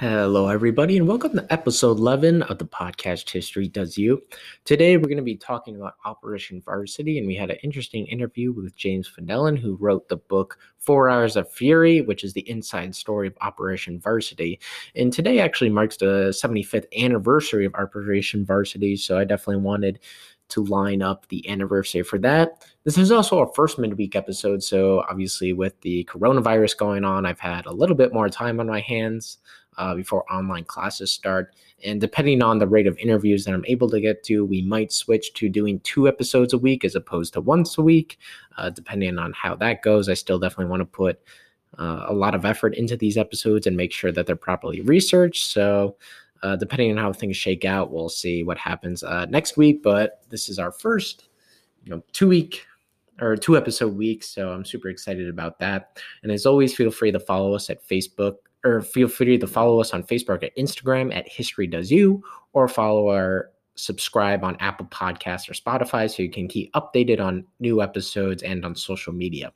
Hello, everybody, and welcome to episode 11 of the podcast History Does You. Today, we're going to be talking about Operation Varsity, and we had an interesting interview with James Fenelon, who wrote the book Four Hours of Fury, which is the inside story of Operation Varsity. And today actually marks the 75th anniversary of Operation Varsity, so I definitely wanted to line up the anniversary for that. This is also our first midweek episode, so obviously, with the coronavirus going on, I've had a little bit more time on my hands uh, before online classes start. And depending on the rate of interviews that I'm able to get to, we might switch to doing two episodes a week as opposed to once a week, uh, depending on how that goes. I still definitely want to put uh, a lot of effort into these episodes and make sure that they're properly researched. So, uh, depending on how things shake out, we'll see what happens uh, next week. But this is our first, you know, two week or two episode week. So I'm super excited about that. And as always, feel free to follow us at Facebook or feel free to follow us on Facebook at Instagram at History Does You, or follow our subscribe on Apple Podcasts or Spotify so you can keep updated on new episodes and on social media.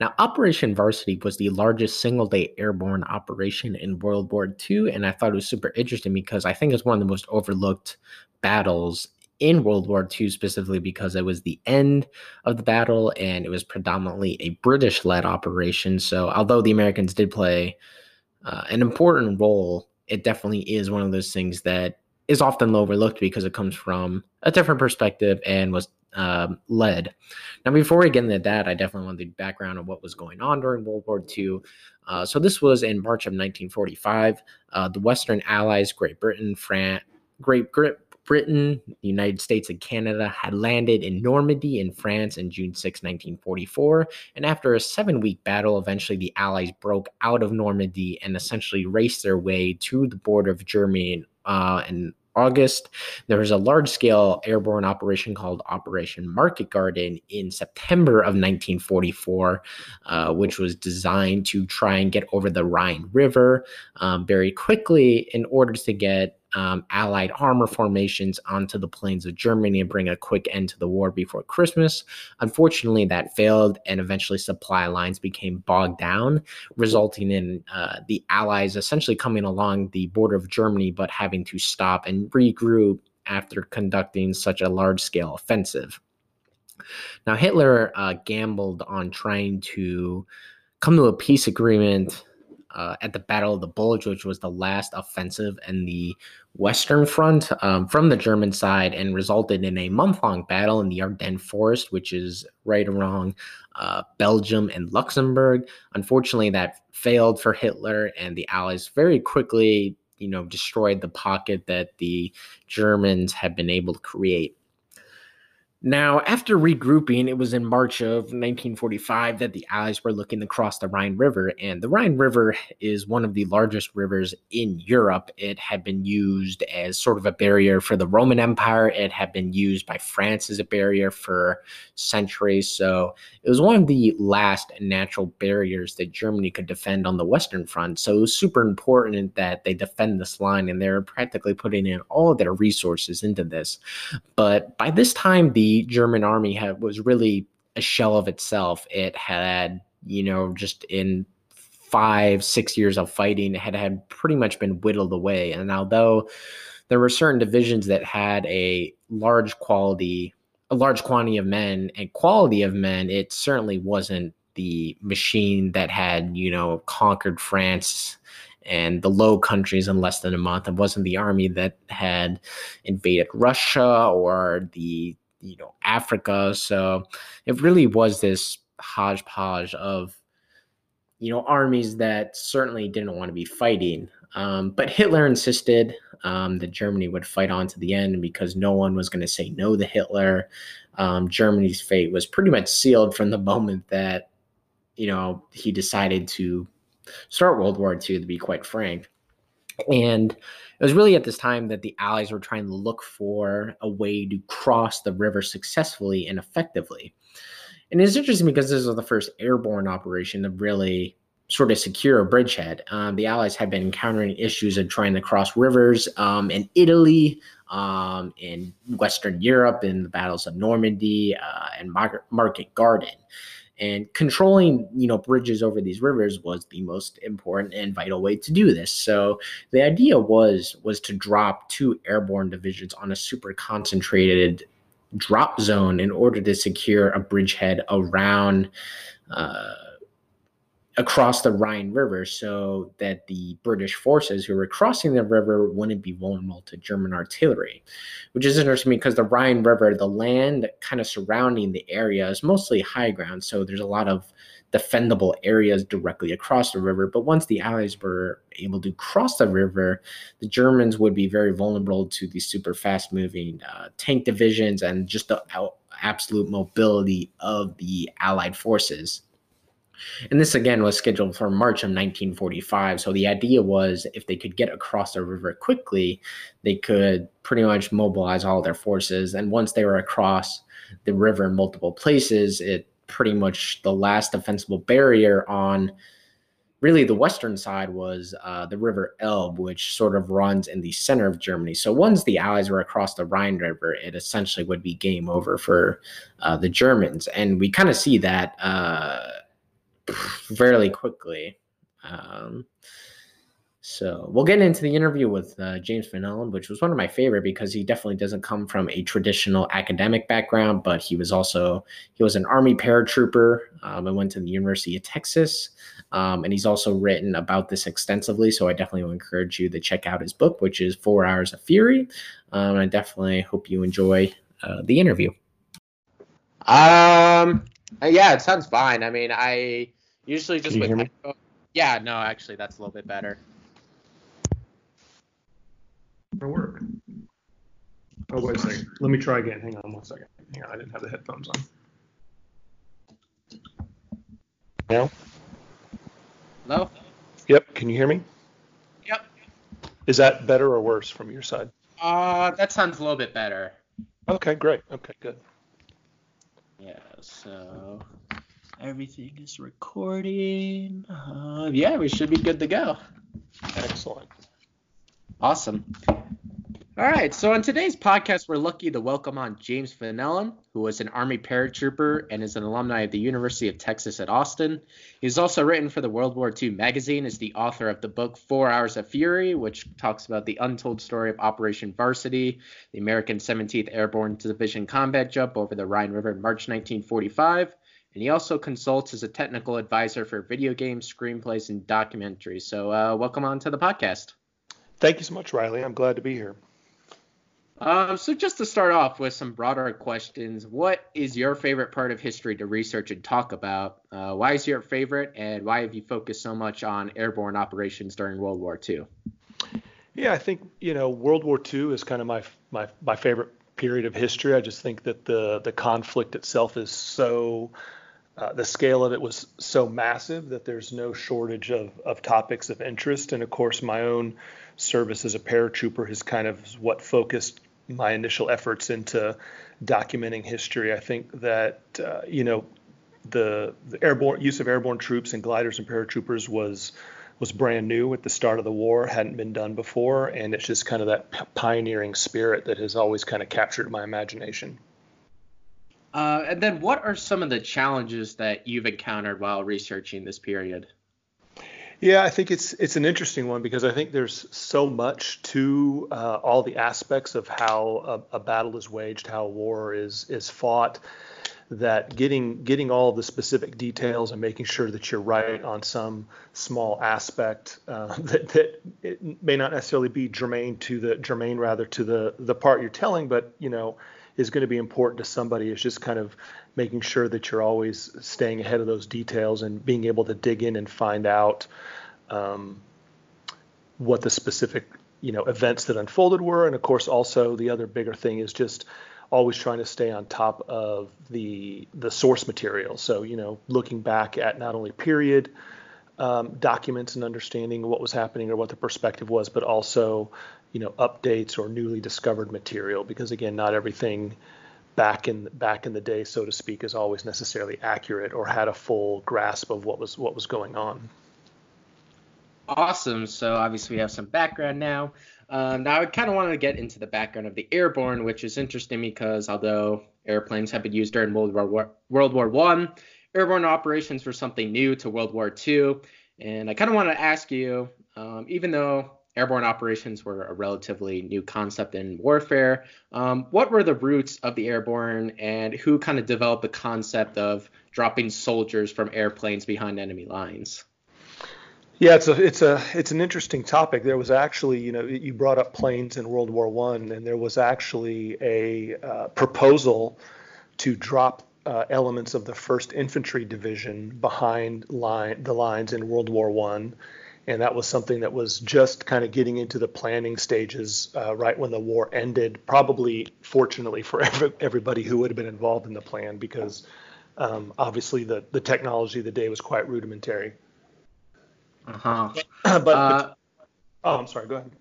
Now, Operation Varsity was the largest single day airborne operation in World War II, and I thought it was super interesting because I think it's one of the most overlooked battles in World War II, specifically because it was the end of the battle and it was predominantly a British led operation. So, although the Americans did play uh, an important role, it definitely is one of those things that is often overlooked because it comes from a different perspective and was um, led. Now, before we get into that, I definitely want the background of what was going on during World War II. Uh, so, this was in March of 1945. Uh, the Western Allies, Great Britain, France, Great Britain, the United States, and Canada had landed in Normandy in France in June 6, 1944. And after a seven week battle, eventually the Allies broke out of Normandy and essentially raced their way to the border of Germany uh, in August. There was a large scale airborne operation called Operation Market Garden in September of 1944, uh, which was designed to try and get over the Rhine River um, very quickly in order to get um, Allied armor formations onto the plains of Germany and bring a quick end to the war before Christmas. Unfortunately, that failed, and eventually supply lines became bogged down, resulting in uh, the Allies essentially coming along the border of Germany but having to stop and regroup after conducting such a large scale offensive. Now, Hitler uh, gambled on trying to come to a peace agreement uh, at the Battle of the Bulge, which was the last offensive in the Western Front um, from the German side, and resulted in a month long battle in the Ardennes Forest, which is right around uh, Belgium and Luxembourg. Unfortunately, that failed for Hitler, and the Allies very quickly, you know, destroyed the pocket that the Germans had been able to create. Now, after regrouping, it was in March of 1945 that the Allies were looking to cross the Rhine River. And the Rhine River is one of the largest rivers in Europe. It had been used as sort of a barrier for the Roman Empire, it had been used by France as a barrier for centuries. So it was one of the last natural barriers that Germany could defend on the Western Front. So it was super important that they defend this line, and they're practically putting in all of their resources into this. But by this time, the German army had was really a shell of itself. It had, you know, just in five, six years of fighting, it had had pretty much been whittled away. And although there were certain divisions that had a large quality, a large quantity of men and quality of men, it certainly wasn't the machine that had, you know, conquered France and the Low Countries in less than a month. It wasn't the army that had invaded Russia or the you know Africa. So it really was this hodgepodge of you know armies that certainly didn't want to be fighting. Um, but Hitler insisted um, that Germany would fight on to the end because no one was going to say no to Hitler. Um, Germany's fate was pretty much sealed from the moment that you know he decided to start World War II. To be quite frank, and it was really at this time that the Allies were trying to look for a way to cross the river successfully and effectively. And it's interesting because this was the first airborne operation to really sort of secure a bridgehead. Um, the Allies had been encountering issues of trying to cross rivers um, in Italy, um, in Western Europe, in the battles of Normandy uh, and Mar- Market Garden. And controlling you know bridges over these rivers was the most important and vital way to do this. So the idea was was to drop two airborne divisions on a super concentrated drop zone in order to secure a bridgehead around uh, across the Rhine River so that the British forces who were crossing the river wouldn't be vulnerable to German artillery, which is interesting because the Rhine River, the land kind of surrounding the area is mostly high ground. So there's a lot of defendable areas directly across the river. But once the Allies were able to cross the river, the Germans would be very vulnerable to these super fast moving uh, tank divisions and just the absolute mobility of the Allied forces. And this again was scheduled for March of 1945. So the idea was if they could get across the river quickly, they could pretty much mobilize all their forces. And once they were across the river in multiple places, it pretty much the last defensible barrier on really the western side was uh, the river Elbe, which sort of runs in the center of Germany. So once the Allies were across the Rhine River, it essentially would be game over for uh, the Germans. And we kind of see that. Uh, fairly quickly. Um, so we'll get into the interview with uh, James Fenelon, which was one of my favorite because he definitely doesn't come from a traditional academic background, but he was also he was an Army paratrooper um, and went to the University of Texas, um, and he's also written about this extensively. So I definitely will encourage you to check out his book, which is Four Hours of Fury. Um, I definitely hope you enjoy uh, the interview. Um. Yeah, it sounds fine. I mean, I Usually just with headphones. Yeah, no, actually that's a little bit better. It'll work. Oh wait a second. Let me try again. Hang on one second. Hang on, I didn't have the headphones on. Now? Hello? Yep, can you hear me? Yep. Is that better or worse from your side? Uh that sounds a little bit better. Okay, great. Okay, good. Yeah, so Everything is recording. Uh, yeah, we should be good to go. Excellent. Awesome. All right, so on today's podcast, we're lucky to welcome on James Fenelon, who was an Army paratrooper and is an alumni of the University of Texas at Austin. He's also written for the World War II magazine, is the author of the book Four Hours of Fury, which talks about the untold story of Operation Varsity, the American 17th Airborne Division combat jump over the Rhine River in March 1945 and he also consults as a technical advisor for video games, screenplays, and documentaries. So, uh, welcome on to the podcast. Thank you so much, Riley. I'm glad to be here. Um, so, just to start off with some broader questions, what is your favorite part of history to research and talk about? Uh, why is your favorite, and why have you focused so much on airborne operations during World War II? Yeah, I think you know World War II is kind of my my my favorite period of history. I just think that the the conflict itself is so uh, the scale of it was so massive that there's no shortage of, of topics of interest. And of course, my own service as a paratrooper is kind of what focused my initial efforts into documenting history. I think that, uh, you know, the, the airborne use of airborne troops and gliders and paratroopers was was brand new at the start of the war, hadn't been done before, and it's just kind of that pioneering spirit that has always kind of captured my imagination. Uh, and then, what are some of the challenges that you've encountered while researching this period? Yeah, I think it's it's an interesting one because I think there's so much to uh, all the aspects of how a, a, battle is waged, how war is is fought, that getting getting all the specific details and making sure that you're right on some small aspect uh, that that it may not necessarily be germane to the germane rather to the the part you're telling, but you know is going to be important to somebody. Is just kind of making sure that you're always staying ahead of those details and being able to dig in and find out um, what the specific you know events that unfolded were. And of course also the other bigger thing is just always trying to stay on top of the the source material. So you know looking back at not only period um, documents and understanding what was happening or what the perspective was but also you know updates or newly discovered material because again not everything back in back in the day so to speak is always necessarily accurate or had a full grasp of what was what was going on. Awesome. So obviously we have some background now. Um, now i kind of wanted to get into the background of the airborne which is interesting because although airplanes have been used during world war world war one airborne operations were something new to World War two. And I kind of want to ask you, um, even though airborne operations were a relatively new concept in warfare, um, what were the roots of the airborne and who kind of developed the concept of dropping soldiers from airplanes behind enemy lines? Yeah, it's a it's a it's an interesting topic. There was actually, you know, you brought up planes in World War One, and there was actually a uh, proposal to drop uh, elements of the First Infantry Division behind line the lines in World War One, and that was something that was just kind of getting into the planning stages uh, right when the war ended. Probably, fortunately for every, everybody who would have been involved in the plan, because um, obviously the the technology of the day was quite rudimentary. Uh-huh. but, uh, oh, I'm sorry. Go ahead.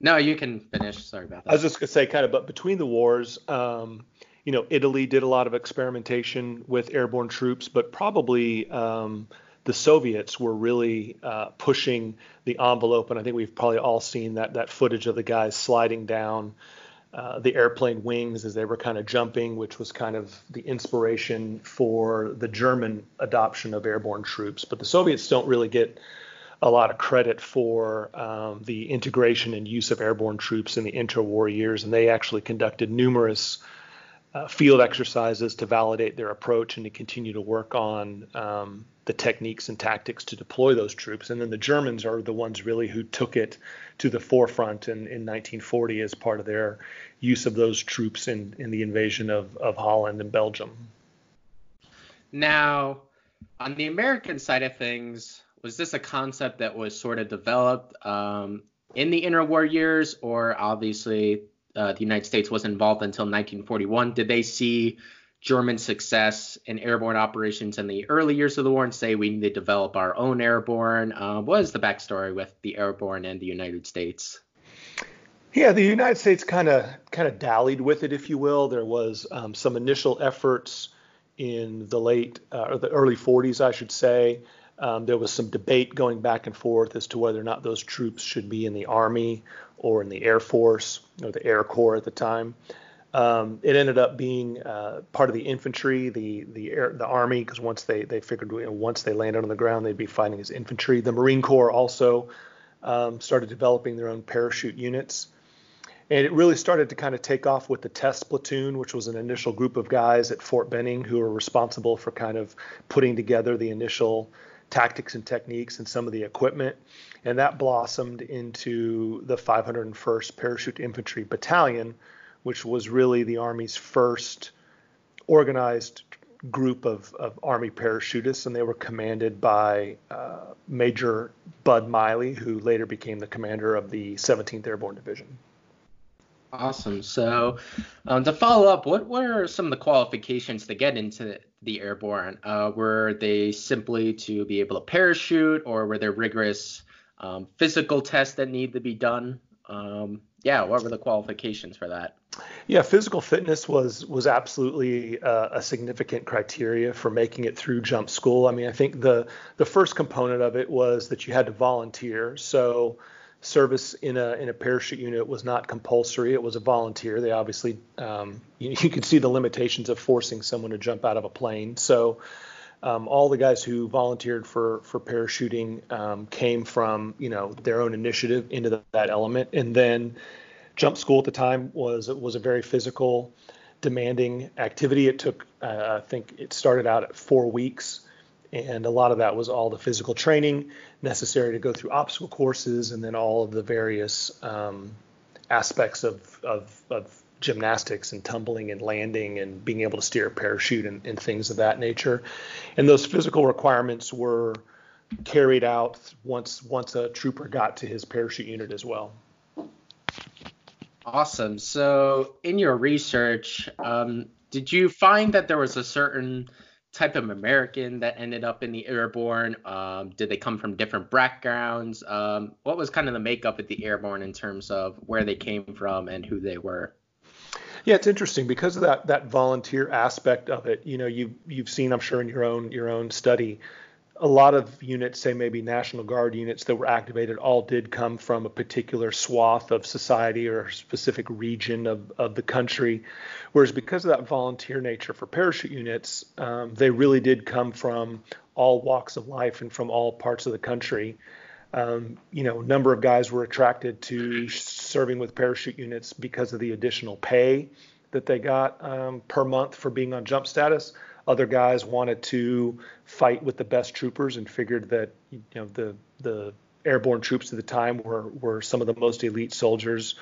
No, you can finish. Sorry about that. I was just gonna say, kind of, but between the wars, um, you know, Italy did a lot of experimentation with airborne troops, but probably um, the Soviets were really uh, pushing the envelope. And I think we've probably all seen that that footage of the guys sliding down uh, the airplane wings as they were kind of jumping, which was kind of the inspiration for the German adoption of airborne troops. But the Soviets don't really get a lot of credit for um, the integration and use of airborne troops in the interwar years, and they actually conducted numerous uh, field exercises to validate their approach and to continue to work on um, the techniques and tactics to deploy those troops. And then the Germans are the ones really who took it to the forefront in, in 1940 as part of their use of those troops in, in the invasion of, of Holland and Belgium. Now, on the American side of things, was this a concept that was sort of developed um, in the interwar years, or obviously uh, the United States was involved until 1941. Did they see German success in airborne operations in the early years of the war and say we need to develop our own airborne? Uh, what is the backstory with the airborne and the United States? Yeah, the United States kind of kind of dallied with it, if you will. There was um, some initial efforts in the late uh, or the early 40s, I should say. Um, there was some debate going back and forth as to whether or not those troops should be in the Army or in the Air Force or the Air Corps at the time. Um, it ended up being uh, part of the infantry, the the air, the army, because once they they figured you know, once they landed on the ground they'd be fighting as infantry. The Marine Corps also um, started developing their own parachute units, and it really started to kind of take off with the test platoon, which was an initial group of guys at Fort Benning who were responsible for kind of putting together the initial tactics and techniques and some of the equipment. And that blossomed into the 501st Parachute Infantry Battalion, which was really the Army's first organized group of, of Army parachutists, and they were commanded by uh, Major Bud Miley, who later became the commander of the 17th Airborne Division. Awesome. So, um, to follow up, what were some of the qualifications to get into the airborne? Uh, were they simply to be able to parachute, or were there rigorous um, physical tests that need to be done? Um, yeah, what were the qualifications for that? Yeah, physical fitness was was absolutely uh, a significant criteria for making it through jump school. I mean, I think the the first component of it was that you had to volunteer. So service in a in a parachute unit was not compulsory. It was a volunteer. They obviously um, you, you could see the limitations of forcing someone to jump out of a plane. So um, all the guys who volunteered for for parachuting um, came from you know their own initiative into the, that element. And then jump school at the time was was a very physical, demanding activity. It took uh, I think it started out at four weeks and a lot of that was all the physical training necessary to go through obstacle courses and then all of the various um, aspects of, of, of, gymnastics and tumbling and landing and being able to steer a parachute and, and things of that nature. And those physical requirements were carried out once once a trooper got to his parachute unit as well. Awesome. So, in your research, um, did you find that there was a certain type of American that ended up in the airborne? Um, did they come from different backgrounds? Um, what was kind of the makeup of the airborne in terms of where they came from and who they were? Yeah, it's interesting because of that that volunteer aspect of it. You know, you you've seen, I'm sure, in your own your own study, a lot of units, say maybe National Guard units that were activated, all did come from a particular swath of society or specific region of, of the country. Whereas because of that volunteer nature for parachute units, um, they really did come from all walks of life and from all parts of the country. Um, you know, a number of guys were attracted to serving with parachute units because of the additional pay that they got um, per month for being on jump status. Other guys wanted to fight with the best troopers and figured that you know the the airborne troops at the time were were some of the most elite soldiers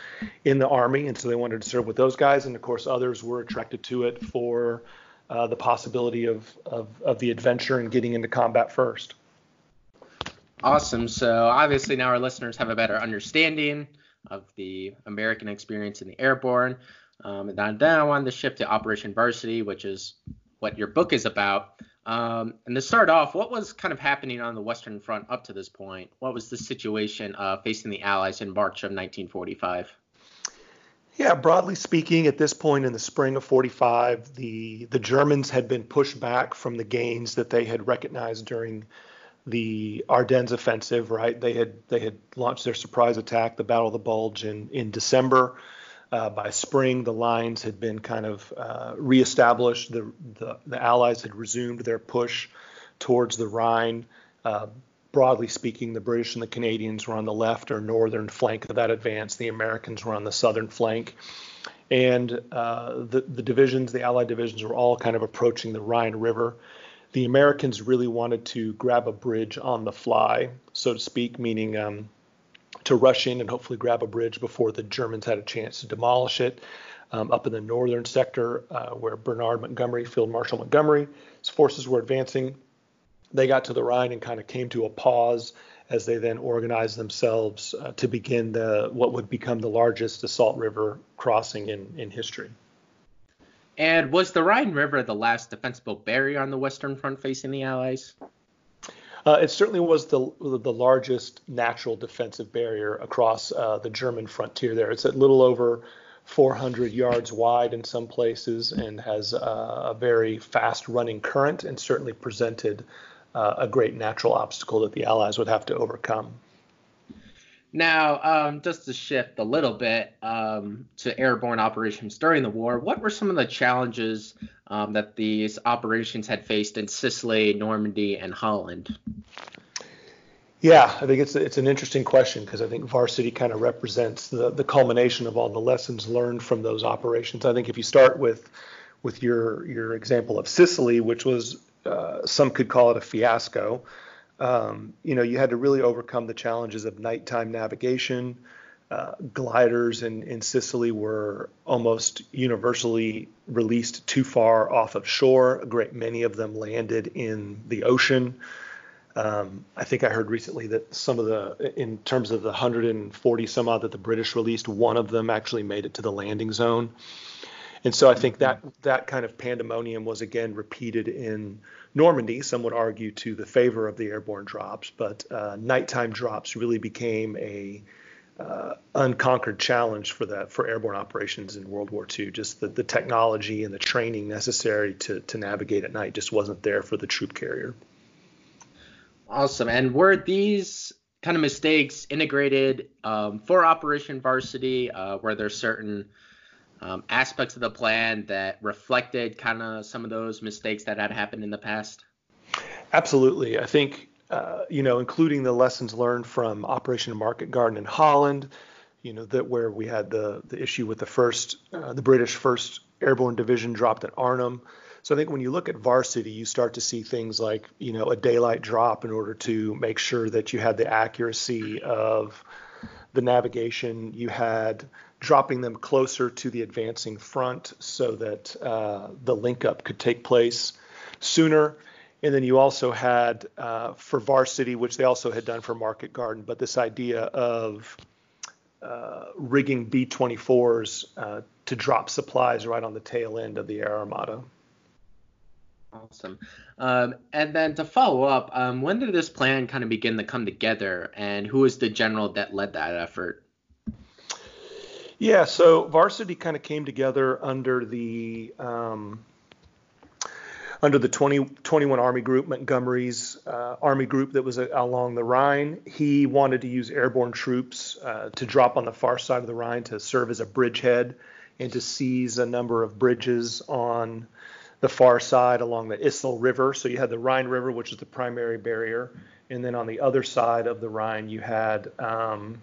in the army, and so they wanted to serve with those guys. And of course, others were attracted to it for uh, the possibility of, of of the adventure and getting into combat first. Awesome. So obviously now our listeners have a better understanding of the American experience in the airborne. Um, and then I wanted to shift to Operation Varsity, which is what your book is about. Um, and to start off, what was kind of happening on the Western Front up to this point? What was the situation uh, facing the Allies in March of 1945? Yeah, broadly speaking, at this point in the spring of 45, the the Germans had been pushed back from the gains that they had recognized during the Ardennes offensive. Right, they had they had launched their surprise attack, the Battle of the Bulge, in in December. Uh, by spring, the lines had been kind of uh, reestablished. The, the, the Allies had resumed their push towards the Rhine. Uh, broadly speaking, the British and the Canadians were on the left or northern flank of that advance. The Americans were on the southern flank. And uh, the, the divisions, the Allied divisions, were all kind of approaching the Rhine River. The Americans really wanted to grab a bridge on the fly, so to speak, meaning um, to rush in and hopefully grab a bridge before the Germans had a chance to demolish it. Um, up in the northern sector, uh, where Bernard Montgomery, Field Marshal Montgomery's forces were advancing, they got to the Rhine and kind of came to a pause as they then organized themselves uh, to begin the what would become the largest assault river crossing in, in history. And was the Rhine River the last defensible barrier on the Western Front facing the Allies? Uh, it certainly was the the largest natural defensive barrier across uh, the German frontier. There, it's a little over 400 yards wide in some places and has uh, a very fast running current, and certainly presented uh, a great natural obstacle that the Allies would have to overcome. Now, um, just to shift a little bit um, to airborne operations during the war, what were some of the challenges um, that these operations had faced in Sicily, Normandy, and Holland? Yeah, I think it's it's an interesting question because I think varsity kind of represents the the culmination of all the lessons learned from those operations. I think if you start with with your your example of Sicily, which was uh, some could call it a fiasco um, you know, you had to really overcome the challenges of nighttime navigation. Uh, gliders in, in Sicily were almost universally released too far off of shore. A great many of them landed in the ocean. Um, I think I heard recently that some of the, in terms of the 140 some odd that the British released, one of them actually made it to the landing zone. And so I think that that kind of pandemonium was again repeated in Normandy. Some would argue to the favor of the airborne drops, but uh, nighttime drops really became a uh, unconquered challenge for that for airborne operations in World War II. Just the, the technology and the training necessary to to navigate at night just wasn't there for the troop carrier. Awesome. And were these kind of mistakes integrated um, for Operation Varsity? Uh, were there certain um, aspects of the plan that reflected kind of some of those mistakes that had happened in the past? Absolutely. I think, uh, you know, including the lessons learned from Operation Market Garden in Holland, you know, that where we had the, the issue with the first, uh, the British first airborne division dropped at Arnhem. So I think when you look at varsity, you start to see things like, you know, a daylight drop in order to make sure that you had the accuracy of the navigation. You had dropping them closer to the advancing front so that uh, the link up could take place sooner. And then you also had uh, for varsity, which they also had done for Market Garden, but this idea of uh, rigging B 24s uh, to drop supplies right on the tail end of the Air Armada. Awesome. Um, and then to follow up, um, when did this plan kind of begin to come together, and who was the general that led that effort? Yeah, so varsity kind of came together under the um, under the 20, 21 Army Group, Montgomery's uh, Army Group that was uh, along the Rhine. He wanted to use airborne troops uh, to drop on the far side of the Rhine to serve as a bridgehead and to seize a number of bridges on the far side along the Issel River. So you had the Rhine River, which is the primary barrier, and then on the other side of the Rhine, you had um,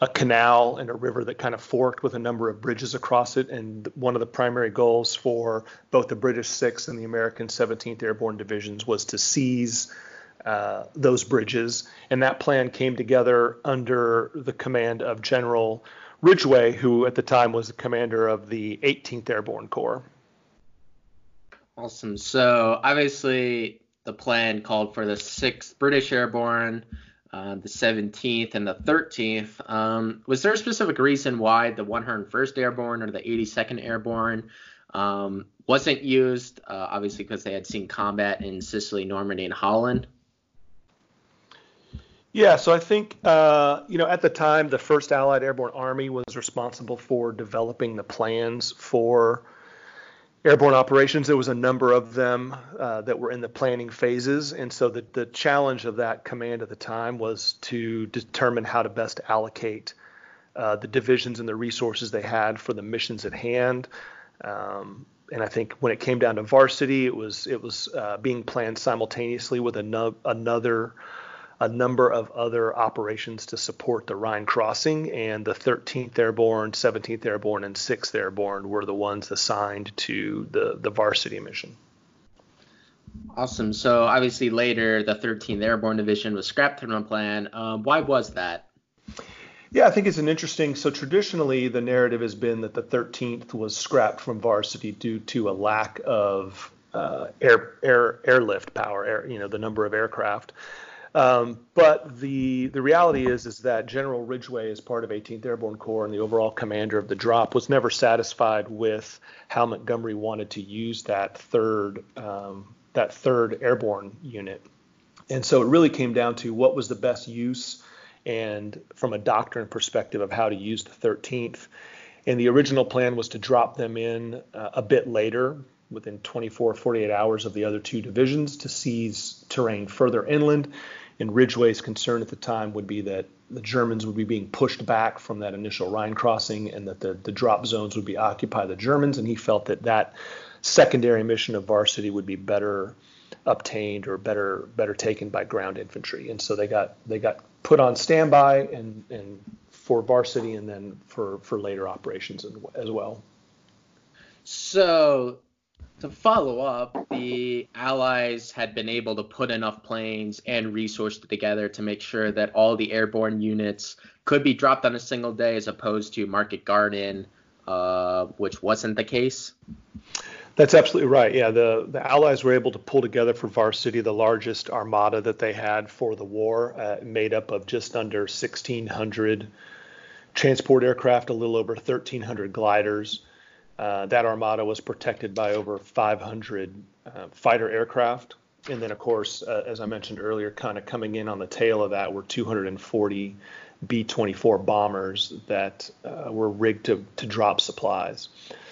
a canal and a river that kind of forked with a number of bridges across it. And one of the primary goals for both the British 6th and the American 17th Airborne Divisions was to seize uh, those bridges. And that plan came together under the command of General Ridgway, who at the time was the commander of the 18th Airborne Corps. Awesome. So obviously, the plan called for the 6th British Airborne, uh, the 17th, and the 13th. Um, was there a specific reason why the 101st Airborne or the 82nd Airborne um, wasn't used? Uh, obviously, because they had seen combat in Sicily, Normandy, and Holland. Yeah, so I think uh, you know at the time the First Allied Airborne Army was responsible for developing the plans for airborne operations. There was a number of them uh, that were in the planning phases, and so the, the challenge of that command at the time was to determine how to best allocate uh, the divisions and the resources they had for the missions at hand. Um, and I think when it came down to varsity, it was it was uh, being planned simultaneously with no, another a number of other operations to support the Rhine crossing, and the 13th Airborne, 17th Airborne, and 6th Airborne were the ones assigned to the, the varsity mission. Awesome. So obviously later the 13th Airborne Division was scrapped from the plan. Um, why was that? Yeah, I think it's an interesting. So traditionally, the narrative has been that the 13th was scrapped from varsity due to a lack of uh, air air airlift power, air, you know, the number of aircraft. Um, but the the reality is is that General Ridgway, as part of 18th Airborne Corps and the overall commander of the drop, was never satisfied with how Montgomery wanted to use that third um, that third airborne unit, and so it really came down to what was the best use and from a doctrine perspective of how to use the 13th. And the original plan was to drop them in uh, a bit later, within 24, 48 hours of the other two divisions, to seize terrain further inland and Ridgway's concern at the time would be that the Germans would be being pushed back from that initial Rhine crossing and that the, the drop zones would be occupied by the Germans. And he felt that that secondary mission of varsity would be better obtained or better better taken by ground infantry. And so they got they got put on standby and, and for varsity and then for, for later operations as well. So to follow up, the Allies had been able to put enough planes and resources together to make sure that all the airborne units could be dropped on a single day, as opposed to Market Garden, uh, which wasn't the case. That's absolutely right. Yeah, the, the Allies were able to pull together for Varsity the largest armada that they had for the war, uh, made up of just under 1,600 transport aircraft, a little over 1,300 gliders. Uh, that armada was protected by over 500 uh, fighter aircraft. And then, of course, uh, as I mentioned earlier, kind of coming in on the tail of that were 240 B 24 bombers that uh, were rigged to, to drop supplies.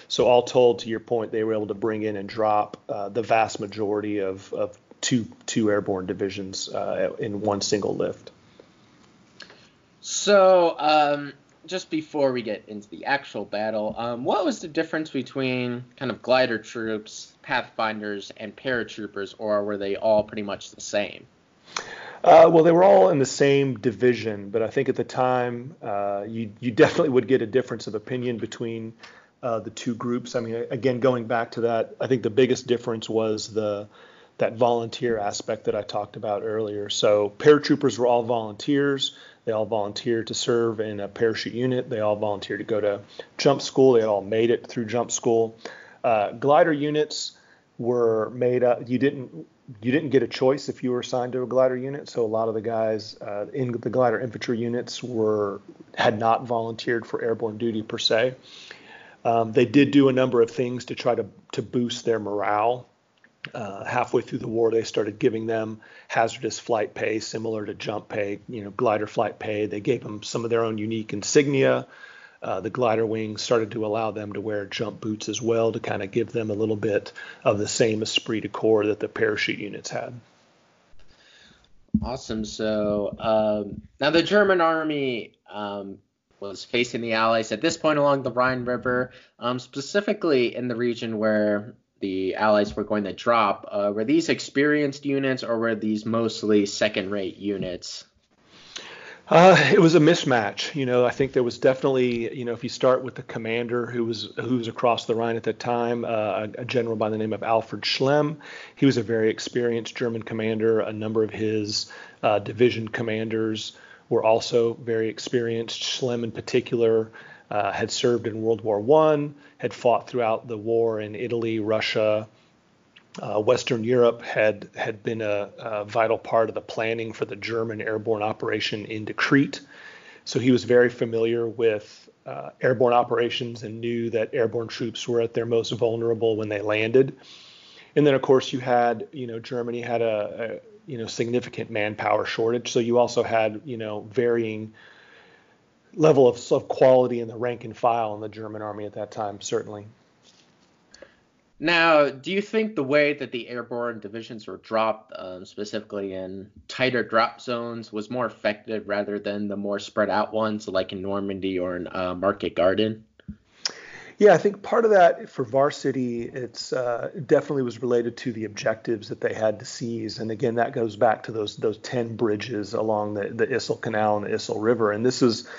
So, all told, to your point, they were able to bring in and drop uh, the vast majority of, of two, two airborne divisions uh, in one single lift. So, um, just before we get into the actual battle, um, what was the difference between kind of glider troops, pathfinders, and paratroopers, or were they all pretty much the same? Uh, well, they were all in the same division, but I think at the time uh, you you definitely would get a difference of opinion between uh, the two groups. I mean, again, going back to that, I think the biggest difference was the that volunteer aspect that I talked about earlier. So paratroopers were all volunteers. They all volunteered to serve in a parachute unit. They all volunteered to go to jump school. They all made it through jump school. Uh, glider units were made up. You didn't you didn't get a choice if you were assigned to a glider unit. So a lot of the guys uh, in the glider infantry units were had not volunteered for airborne duty per se. Um, they did do a number of things to try to to boost their morale uh, halfway through the war, they started giving them hazardous flight pay, similar to jump pay, you know, glider flight pay. They gave them some of their own unique insignia. uh, the glider wings started to allow them to wear jump boots as well to kind of give them a little bit of the same esprit de corps that the parachute units had. Awesome. So um, now the German army um, was facing the Allies at this point along the Rhine River, um, specifically in the region where the Allies were going to drop. Uh, were these experienced units or were these mostly second-rate units? Uh, it was a mismatch. You know, I think there was definitely, you know, if you start with the commander who was who was across the Rhine at that time, uh, a general by the name of Alfred Schlemm. He was a very experienced German commander. A number of his uh, division commanders were also very experienced. Schlemm, in particular, uh, had served in World War One, had fought throughout the war in Italy, Russia, uh, Western Europe had had been a, a, vital part of the planning for the German airborne operation into Crete. So he was very familiar with uh, airborne operations and knew that airborne troops were at their most vulnerable when they landed. And then, of course, you had you know Germany had a, a you know significant manpower shortage. So you also had you know varying level of, of quality in the rank and file in the German army at that time, certainly. Now, do you think the way that the airborne divisions were dropped, um, specifically in tighter drop zones, was more effective rather than the more spread out ones like in Normandy or in uh, Market Garden? Yeah, I think part of that for Varsity, it's uh, definitely was related to the objectives that they had to seize, and again, that goes back to those those ten bridges along the the Issel Canal and the Issel River, and this is,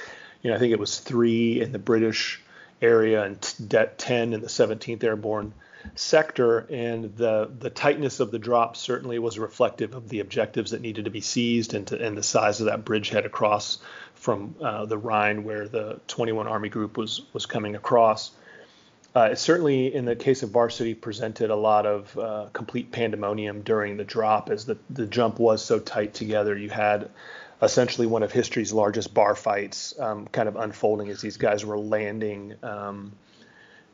you know, I think it was three in the British area and t- ten in the 17th Airborne sector, and the the tightness of the drop certainly was reflective of the objectives that needed to be seized and, to, and the size of that bridgehead across from uh, the Rhine, where the 21 Army Group was was coming across. Uh, it certainly, in the case of Varsity, presented a lot of uh, complete pandemonium during the drop, as the the jump was so tight together. You had essentially one of history's largest bar fights um, kind of unfolding as these guys were landing. Um,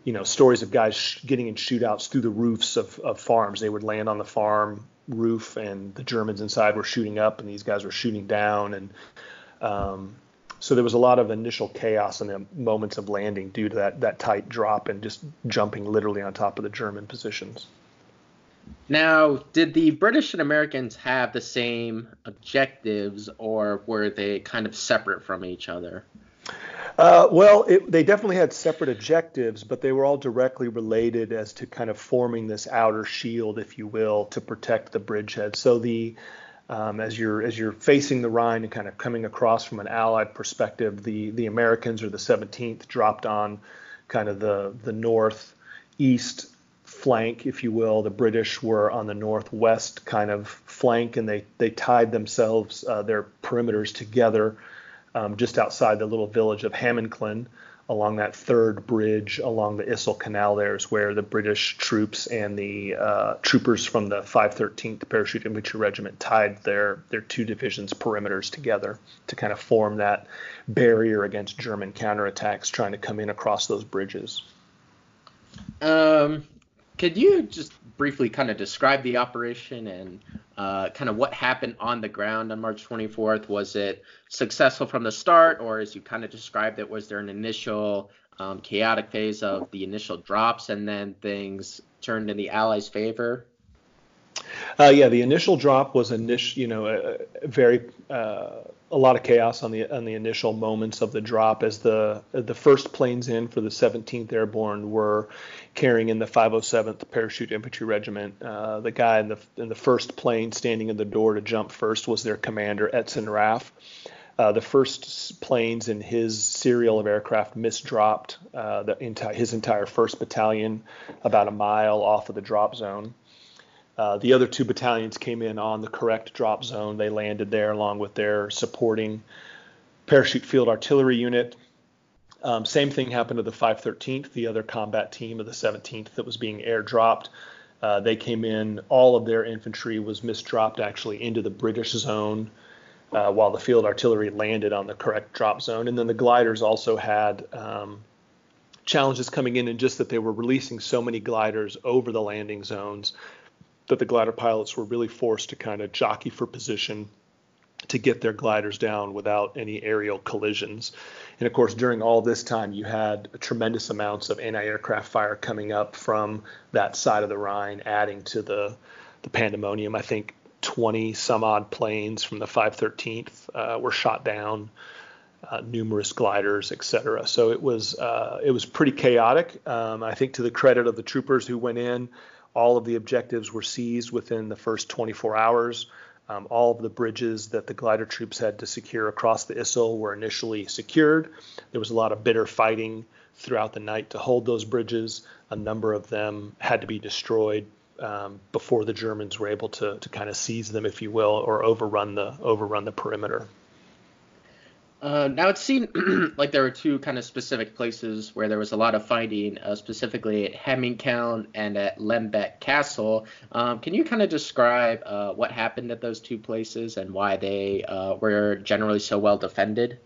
you know stories of guys sh- getting in shootouts through the roofs of, of farms. They would land on the farm roof, and the Germans inside were shooting up, and these guys were shooting down, and um, so there was a lot of initial chaos in the moments of landing due to that that tight drop and just jumping literally on top of the German positions. Now, did the British and Americans have the same objectives, or were they kind of separate from each other? Uh, well, it, they definitely had separate objectives, but they were all directly related as to kind of forming this outer shield, if you will, to protect the bridgehead. So the um, as you're as you're facing the Rhine and kind of coming across from an Allied perspective, the the Americans or the 17th dropped on kind of the the northeast flank, if you will. The British were on the northwest kind of flank, and they they tied themselves uh, their perimeters together um, just outside the little village of Hamminkeln along that third bridge along the Issel Canal there is where the British troops and the uh, troopers from the 513th Parachute Infantry Regiment tied their their two divisions perimeters together to kind of form that barrier against German counterattacks trying to come in across those bridges. Um, could you just briefly kind of describe the operation and uh, kind of what happened on the ground on March 24th? Was it successful from the start, or as you kind of described it, was there an initial um, chaotic phase of the initial drops and then things turned in the Allies' favor? Uh, yeah, the initial drop was initial, you know, a, very uh, a lot of chaos on the on the initial moments of the drop as the the first planes in for the 17th Airborne were carrying in the 507th Parachute Infantry Regiment. Uh, the guy in the in the first plane standing in the door to jump first was their commander Edson Raff. Uh, the first planes in his serial of aircraft misdropped uh, the enti- his entire first battalion about a mile off of the drop zone. Uh, the other two battalions came in on the correct drop zone. They landed there along with their supporting parachute field artillery unit. Um, same thing happened to the 513th, the other combat team of the 17th that was being airdropped. Uh, they came in, all of their infantry was misdropped actually into the British zone uh, while the field artillery landed on the correct drop zone. And then the gliders also had um, challenges coming in, in just that they were releasing so many gliders over the landing zones that the glider pilots were really forced to kind of jockey for position to get their gliders down without any aerial collisions. And of course, during all this time, you had tremendous amounts of anti-aircraft fire coming up from that side of the Rhine, adding to the the pandemonium. I think 20 some odd planes from the 513th uh, were shot down, uh, numerous gliders, etc. So it was uh, it was pretty chaotic. Um, I think to the credit of the troopers who went in, all of the objectives were seized within the first 24 hours. Um, all of the bridges that the glider troops had to secure across the Issel were initially secured. There was a lot of bitter fighting throughout the night to hold those bridges. A number of them had to be destroyed um, before the Germans were able to to kind of seize them, if you will, or overrun the overrun the perimeter. Uh, now it seemed like there were two kind of specific places where there was a lot of fighting, uh, specifically at Hamminkeln and at Lembeck Castle. Um, can you kind of describe uh, what happened at those two places and why they uh, were generally so well defended?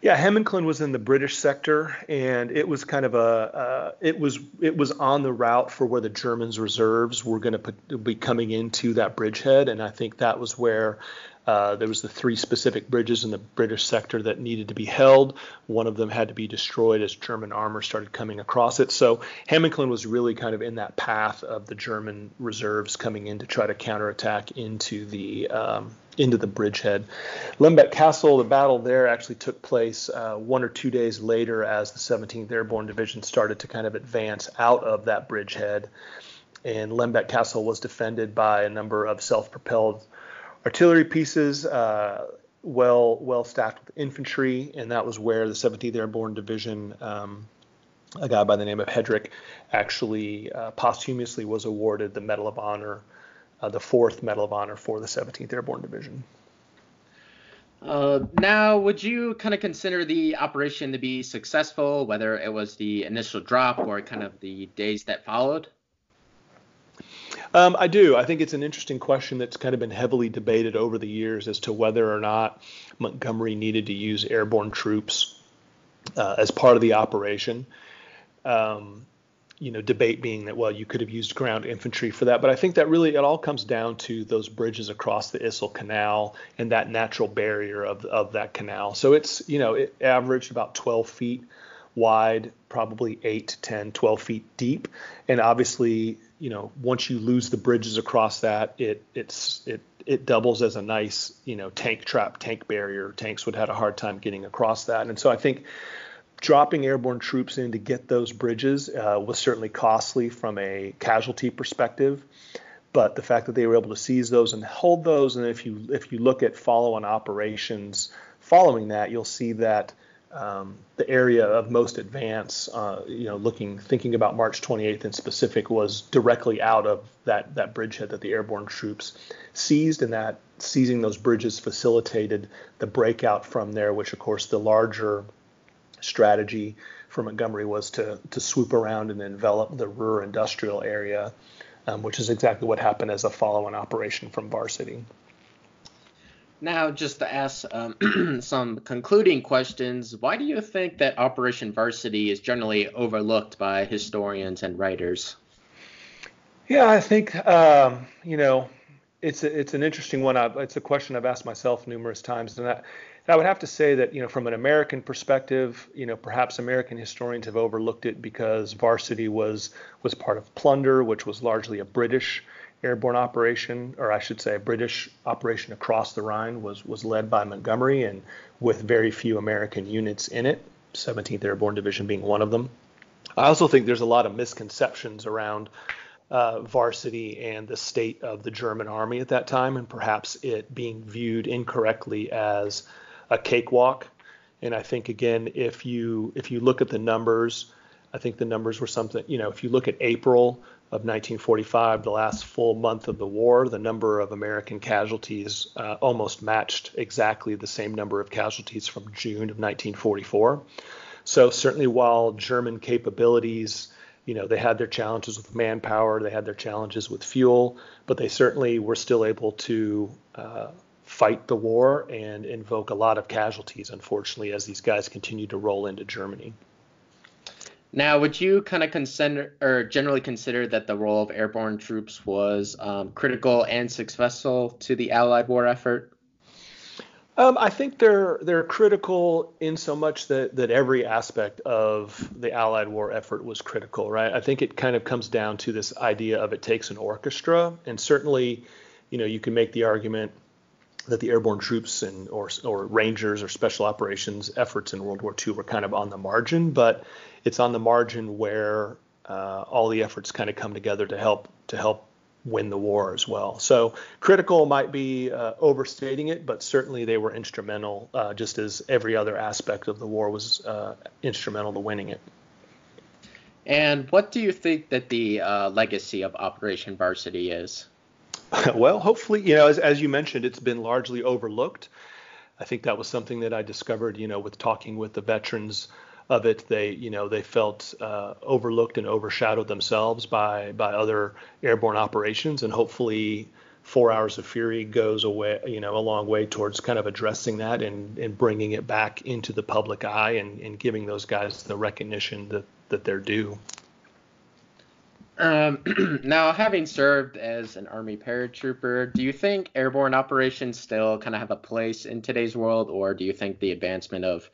Yeah, Hamminkeln was in the British sector, and it was kind of a uh, it was it was on the route for where the Germans' reserves were going to be coming into that bridgehead, and I think that was where uh, there was the three specific bridges in the British sector that needed to be held. One of them had to be destroyed as German armor started coming across it. So Hamminkeln was really kind of in that path of the German reserves coming in to try to counterattack into the um, into the bridgehead. Lembeck Castle, the battle there actually took place uh, one or two days later as the 17th Airborne Division started to kind of advance out of that bridgehead. And Lembeck Castle was defended by a number of self-propelled artillery pieces, uh, well well stacked with infantry, and that was where the 17th Airborne Division, um, a guy by the name of Hedrick, actually uh, posthumously was awarded the Medal of Honor, uh, the fourth Medal of Honor for the 17th Airborne Division. Uh, now, would you kind of consider the operation to be successful, whether it was the initial drop or kind of the days that followed? Um, I do. I think it's an interesting question that's kind of been heavily debated over the years as to whether or not Montgomery needed to use airborne troops uh, as part of the operation. Um, you know, debate being that well, you could have used ground infantry for that, but I think that really it all comes down to those bridges across the Issel Canal and that natural barrier of of that canal. So it's you know it averaged about 12 feet wide, probably 8, to 10, 12 feet deep, and obviously you know, once you lose the bridges across that, it it's it it doubles as a nice, you know, tank trap, tank barrier. Tanks would have had a hard time getting across that, and so I think dropping airborne troops in to get those bridges uh, was certainly costly from a casualty perspective. But the fact that they were able to seize those and hold those, and if you if you look at follow-on operations following that, you'll see that um, the area of most advance, uh, you know, looking thinking about March 28th in specific, was directly out of that that bridgehead that the airborne troops seized, and that seizing those bridges facilitated the breakout from there. Which, of course, the larger strategy for Montgomery was to to swoop around and envelop the Ruhr industrial area, um, which is exactly what happened as a follow-on operation from Varsity. Now, just to ask um, some concluding questions, why do you think that Operation Varsity is generally overlooked by historians and writers? Yeah, I think um, you know it's a, it's an interesting one. I've, it's a question I've asked myself numerous times, and I, and I would have to say that you know from an American perspective, you know perhaps American historians have overlooked it because Varsity was was part of Plunder, which was largely a British airborne operation, or I should say, a British operation across the Rhine was was led by Montgomery and with very few American units in it, 17th Airborne Division being one of them. I also think there's a lot of misconceptions around uh, varsity and the state of the German army at that time, and perhaps it being viewed incorrectly as a cakewalk. And I think again, if you if you look at the numbers, I think the numbers were something. You know, if you look at April of 1945, the last full month of the war, the number of American casualties uh, almost matched exactly the same number of casualties from June of 1944. So certainly, while German capabilities, you know, they had their challenges with manpower, they had their challenges with fuel, but they certainly were still able to uh, fight the war and invoke a lot of casualties, unfortunately, as these guys continued to roll into Germany. Now, would you kind of consider or generally consider that the role of airborne troops was um, critical and successful to the Allied war effort? Um, I think they're they're critical in so much that that every aspect of the Allied war effort was critical, right? I think it kind of comes down to this idea of it takes an orchestra, and certainly, you know, you can make the argument that the airborne troops and or or Rangers or special operations efforts in World War II were kind of on the margin, but it's on the margin where uh, all the efforts kind of come together to help to help win the war as well. So critical might be uh, overstating it, but certainly they were instrumental, uh, just as every other aspect of the war was uh, instrumental to winning it. And what do you think that the uh, legacy of Operation Varsity is? well, hopefully, you know, as, as you mentioned, it's been largely overlooked. I think that was something that I discovered, you know, with talking with the veterans of it. They, you know, they felt uh, overlooked and overshadowed themselves by by other airborne operations, and hopefully, Four Hours of Fury goes away, you know, a long way towards kind of addressing that and and bringing it back into the public eye and and giving those guys the recognition that that they're due. Um, now, having served as an Army paratrooper, do you think airborne operations still kind of have a place in today's world, or do you think the advancement of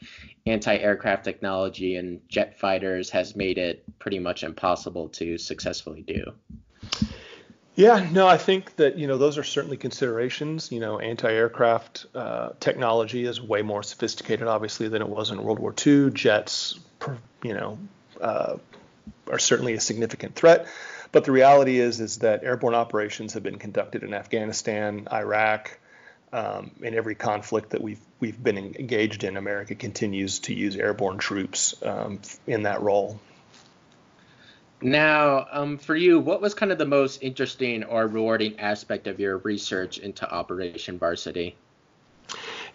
anti aircraft technology and jet fighters has made it pretty much impossible to successfully do? Yeah, no, I think that you know those are certainly considerations. You know, anti-aircraft uh, technology is way more sophisticated, obviously, than it was in World War II. Jets, you know, uh, are certainly a significant threat. But the reality is is that airborne operations have been conducted in Afghanistan, Iraq, um, in every conflict that we've we've been engaged in. America continues to use airborne troops um, in that role. Now, um, for you, what was kind of the most interesting or rewarding aspect of your research into Operation Varsity?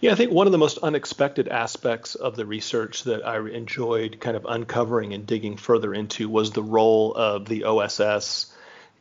Yeah, I think one of the most unexpected aspects of the research that I enjoyed kind of uncovering and digging further into was the role of the OSS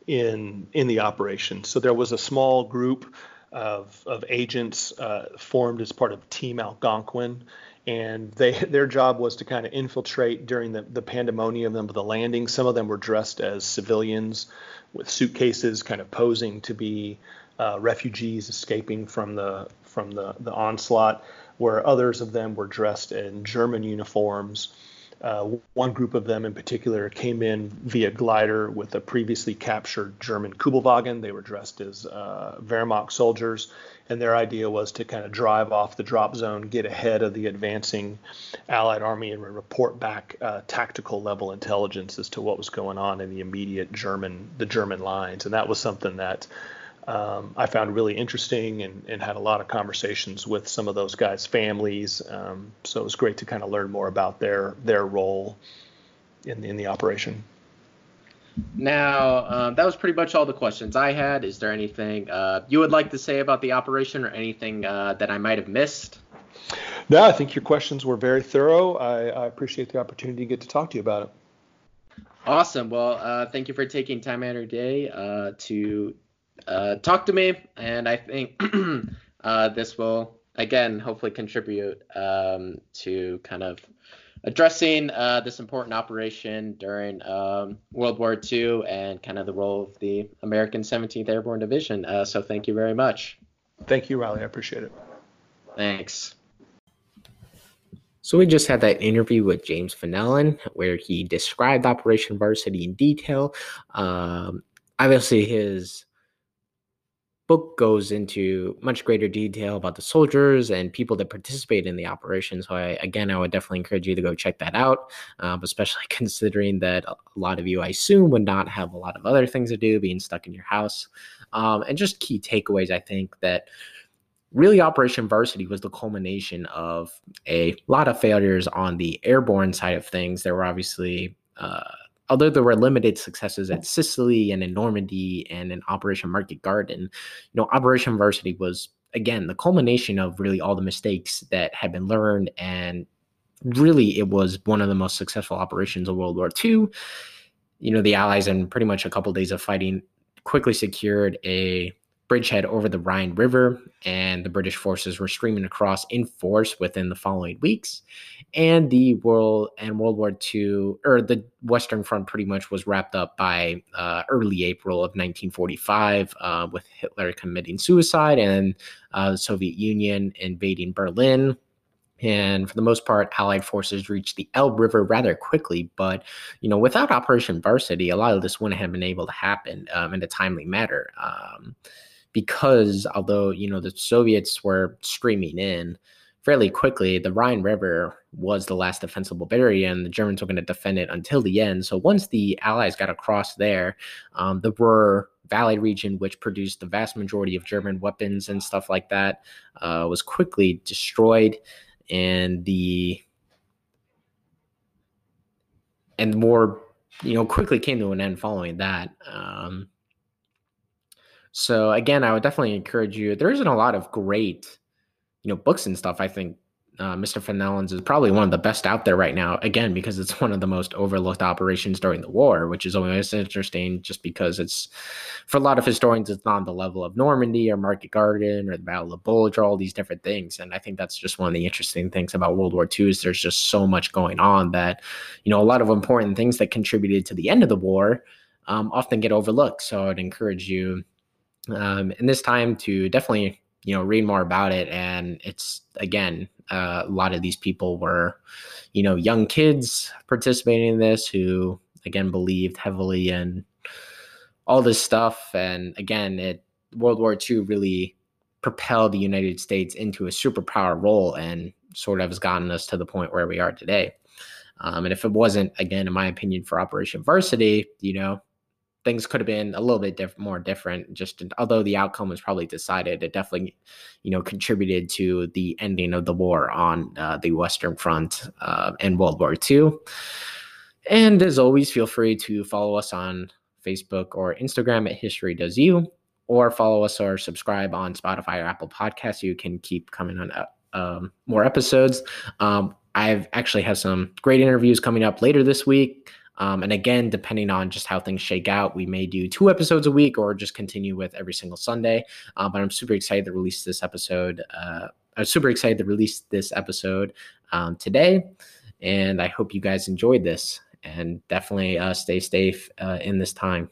in in the operation. So there was a small group of, of agents uh, formed as part of Team Algonquin, and they their job was to kind of infiltrate during the, the pandemonium of the landing. Some of them were dressed as civilians with suitcases, kind of posing to be uh, refugees escaping from the from the, the onslaught, where others of them were dressed in German uniforms. Uh, one group of them in particular came in via glider with a previously captured German Kubelwagen. They were dressed as uh, Wehrmacht soldiers, and their idea was to kind of drive off the drop zone, get ahead of the advancing Allied army, and report back uh, tactical level intelligence as to what was going on in the immediate German the German lines. And that was something that um, I found really interesting and, and, had a lot of conversations with some of those guys' families. Um, so it was great to kind of learn more about their their role in in the operation. Now, um, that was pretty much all the questions I had. Is there anything uh, you would like to say about the operation or anything uh, that I might have missed? No, I think your questions were very thorough. I, I appreciate the opportunity to get to talk to you about it. Awesome. Well, uh, thank you for taking time out of your day uh, to uh, talk to me, and I think uh, this will again hopefully contribute um, to kind of addressing uh, this important operation during um, World War II and kind of the role of the American 17th Airborne Division. Uh, so thank you very much. Thank you, Riley. I appreciate it. Thanks. So we just had that interview with James Fenelon where he described Operation Varsity in detail. Um, obviously, his book goes into much greater detail about the soldiers and people that participate in the operation. So, I, again, I would definitely encourage you to go check that out, um, especially considering that a lot of you, I assume, would not have a lot of other things to do being stuck in your house. Um, and just key takeaways, I think that really Operation Varsity was the culmination of a lot of failures on the airborne side of things. There were obviously uh, although there were limited successes at Sicily and in Normandy and in Operation Market Garden, you know, Operation Varsity was again the culmination of really all the mistakes that had been learned and really it was one of the most successful operations of World War II. You know, the Allies in pretty much a couple of days of fighting quickly secured a bridgehead over the Rhine River, and the British forces were streaming across in force within the following weeks. and the world and World War II or the Western Front pretty much was wrapped up by uh, early April of 1945 uh, with Hitler committing suicide and uh, the Soviet Union invading Berlin. And for the most part, Allied forces reached the Elbe River rather quickly. But, you know, without Operation Varsity, a lot of this wouldn't have been able to happen um, in a timely manner. Um, because although, you know, the Soviets were streaming in, fairly quickly, the Rhine River was the last defensible barrier, and the Germans were going to defend it until the end. So once the Allies got across there, um, the Ruhr Valley region, which produced the vast majority of German weapons and stuff like that, uh, was quickly destroyed, and the and war, you know, quickly came to an end following that. Um, so again, I would definitely encourage you. There isn't a lot of great you know books and stuff i think uh, mr fenelon's is probably one of the best out there right now again because it's one of the most overlooked operations during the war which is always interesting just because it's for a lot of historians it's not on the level of normandy or market garden or the battle of bulge or all these different things and i think that's just one of the interesting things about world war ii is there's just so much going on that you know a lot of important things that contributed to the end of the war um, often get overlooked so i'd encourage you um, in this time to definitely you know read more about it. And it's again uh, a lot of these people were you know young kids participating in this who again believed heavily in all this stuff. And again it world war ii really propelled the united states into a superpower role and sort of has gotten us to the point where we are today. Um, and if it wasn't again in my opinion for operation varsity you know things could have been a little bit diff- more different. Just although the outcome was probably decided, it definitely, you know, contributed to the ending of the war on uh, the Western Front uh, in World War II. And as always, feel free to follow us on Facebook or Instagram at History Does You, or follow us or subscribe on Spotify or Apple Podcasts. You can keep coming on uh, um, more episodes. Um, I've actually have some great interviews coming up later this week. Um, and again, depending on just how things shake out, we may do two episodes a week or just continue with every single Sunday. Uh, but I'm super excited to release this episode. Uh, I'm super excited to release this episode um, today. And I hope you guys enjoyed this and definitely uh, stay safe uh, in this time.